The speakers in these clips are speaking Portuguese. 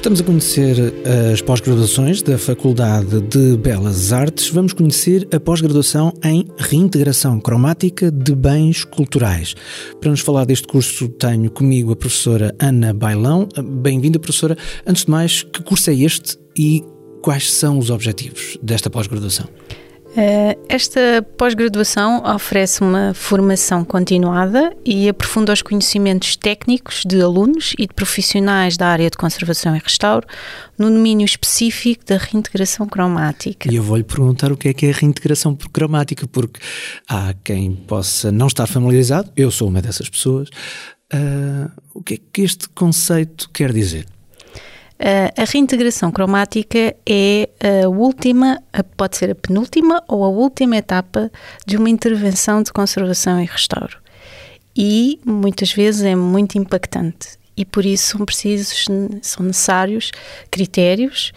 Estamos a conhecer as pós-graduações da Faculdade de Belas Artes. Vamos conhecer a pós-graduação em reintegração cromática de bens culturais. Para nos falar deste curso, tenho comigo a professora Ana Bailão. Bem-vinda, professora. Antes de mais, que curso é este e quais são os objetivos desta pós-graduação? Eh, esta pós-graduação oferece uma formação continuada e aprofunda os conhecimentos técnicos de alunos e de profissionais da área de conservação e restauro no domínio específico da reintegração cromática. E eu vou-lhe perguntar o que é que é a reintegração cromática, porque há quem possa não estar familiarizado, eu sou uma dessas pessoas. Uh, o que é que este conceito quer dizer? A reintegração cromática é a última, pode ser a penúltima ou a última etapa de uma intervenção de conservação e restauro. E muitas vezes é muito impactante e por isso são precisos, são necessários critérios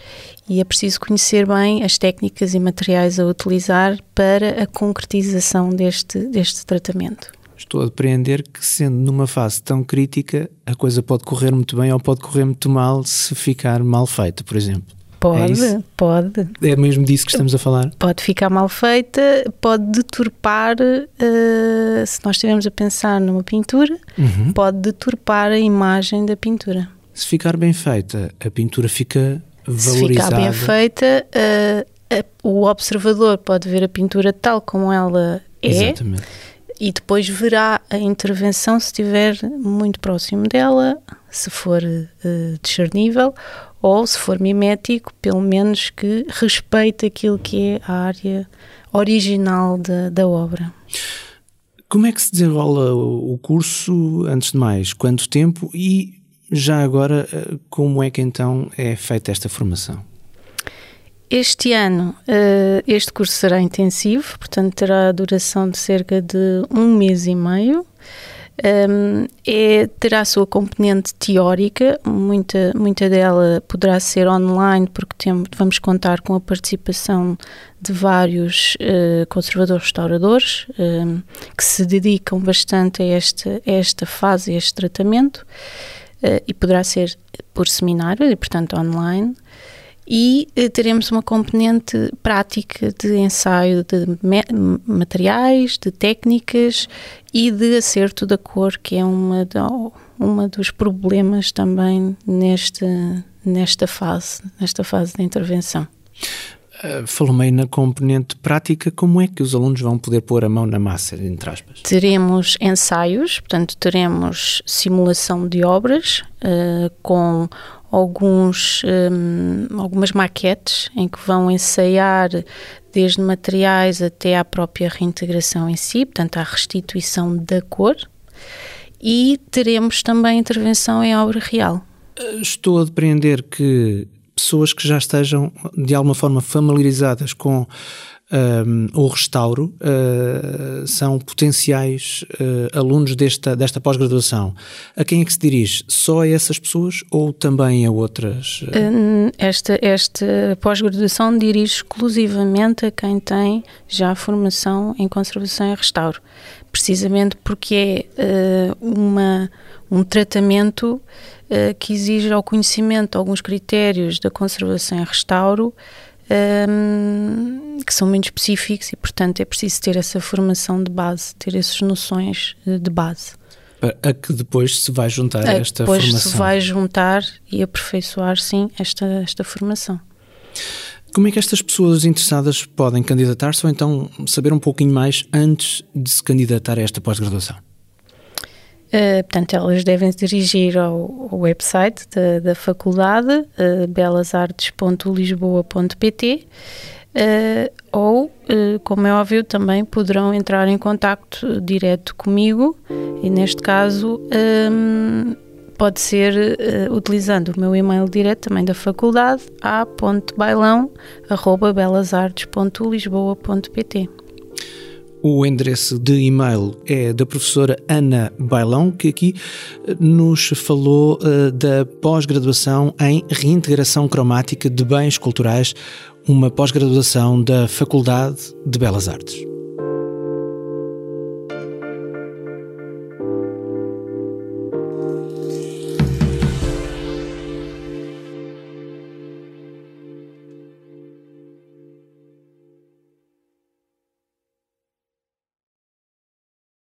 e é preciso conhecer bem as técnicas e materiais a utilizar para a concretização deste, deste tratamento estou a depreender que, sendo numa fase tão crítica, a coisa pode correr muito bem ou pode correr muito mal se ficar mal feita, por exemplo. Pode, é pode. É mesmo disso que estamos a falar? Pode ficar mal feita, pode deturpar, uh, se nós estivermos a pensar numa pintura, uhum. pode deturpar a imagem da pintura. Se ficar bem feita, a pintura fica valorizada. Se ficar bem feita, uh, uh, o observador pode ver a pintura tal como ela é. Exatamente e depois verá a intervenção se estiver muito próximo dela, se for uh, discernível ou se for mimético, pelo menos que respeite aquilo que é a área original de, da obra. Como é que se desenrola o curso, antes de mais, quanto tempo e já agora, eh, como é que então é feita esta formação? Este ano, uh, este curso será intensivo, portanto, terá a duração de cerca de um mês e meio. Um, é, terá a sua componente teórica, muita, muita dela poderá ser online, porque temos, vamos contar com a participação de vários uh, conservadores restauradores um, que se dedicam bastante a esta, a esta fase, a este tratamento, uh, e poderá ser por seminário e, portanto, online e eh, teremos uma componente prática de ensaio de materiais, de técnicas e de acerto da cor, que é uma, uma dos problemas também neste, nesta fase, nesta fase de intervenção. Uh, Falou-me na componente prática, como é que os alunos vão poder pôr a mão na massa, entre aspas? Teremos ensaios, portanto, teremos simulação de obras uh, com alguns, um, algumas maquetes em que vão ensaiar desde materiais até à própria reintegração em si, portanto, a restituição da cor. E teremos também intervenção em obra real. Estou a depreender que pessoas que já estejam de alguma forma familiarizadas com um, o restauro uh, são potenciais uh, alunos desta, desta pós-graduação. A quem é que se dirige? Só a essas pessoas ou também a outras? Uh? Esta, esta pós-graduação dirige exclusivamente a quem tem já formação em conservação e restauro, precisamente porque é uma, um tratamento que exige ao conhecimento alguns critérios da conservação e restauro um, que são muito específicos e, portanto, é preciso ter essa formação de base, ter essas noções de base. A que depois se vai juntar a esta depois formação. Depois se vai juntar e aperfeiçoar, sim, esta, esta formação. Como é que estas pessoas interessadas podem candidatar-se ou então saber um pouquinho mais antes de se candidatar a esta pós-graduação? Uh, portanto, elas devem se dirigir ao, ao website da, da faculdade, uh, belasartes.lisboa.pt, uh, ou, como é óbvio, também poderão entrar em contacto direto comigo e, neste caso, um, pode ser utilizando o meu e-mail direto também da faculdade, a.bailão.belasartes.lisboa.pt. O endereço de e-mail é da professora Ana Bailão, que aqui eh, nos falou uh, da pós-graduação em reintegração cromática de bens culturais, uma pós-graduação da Faculdade de Belas Artes.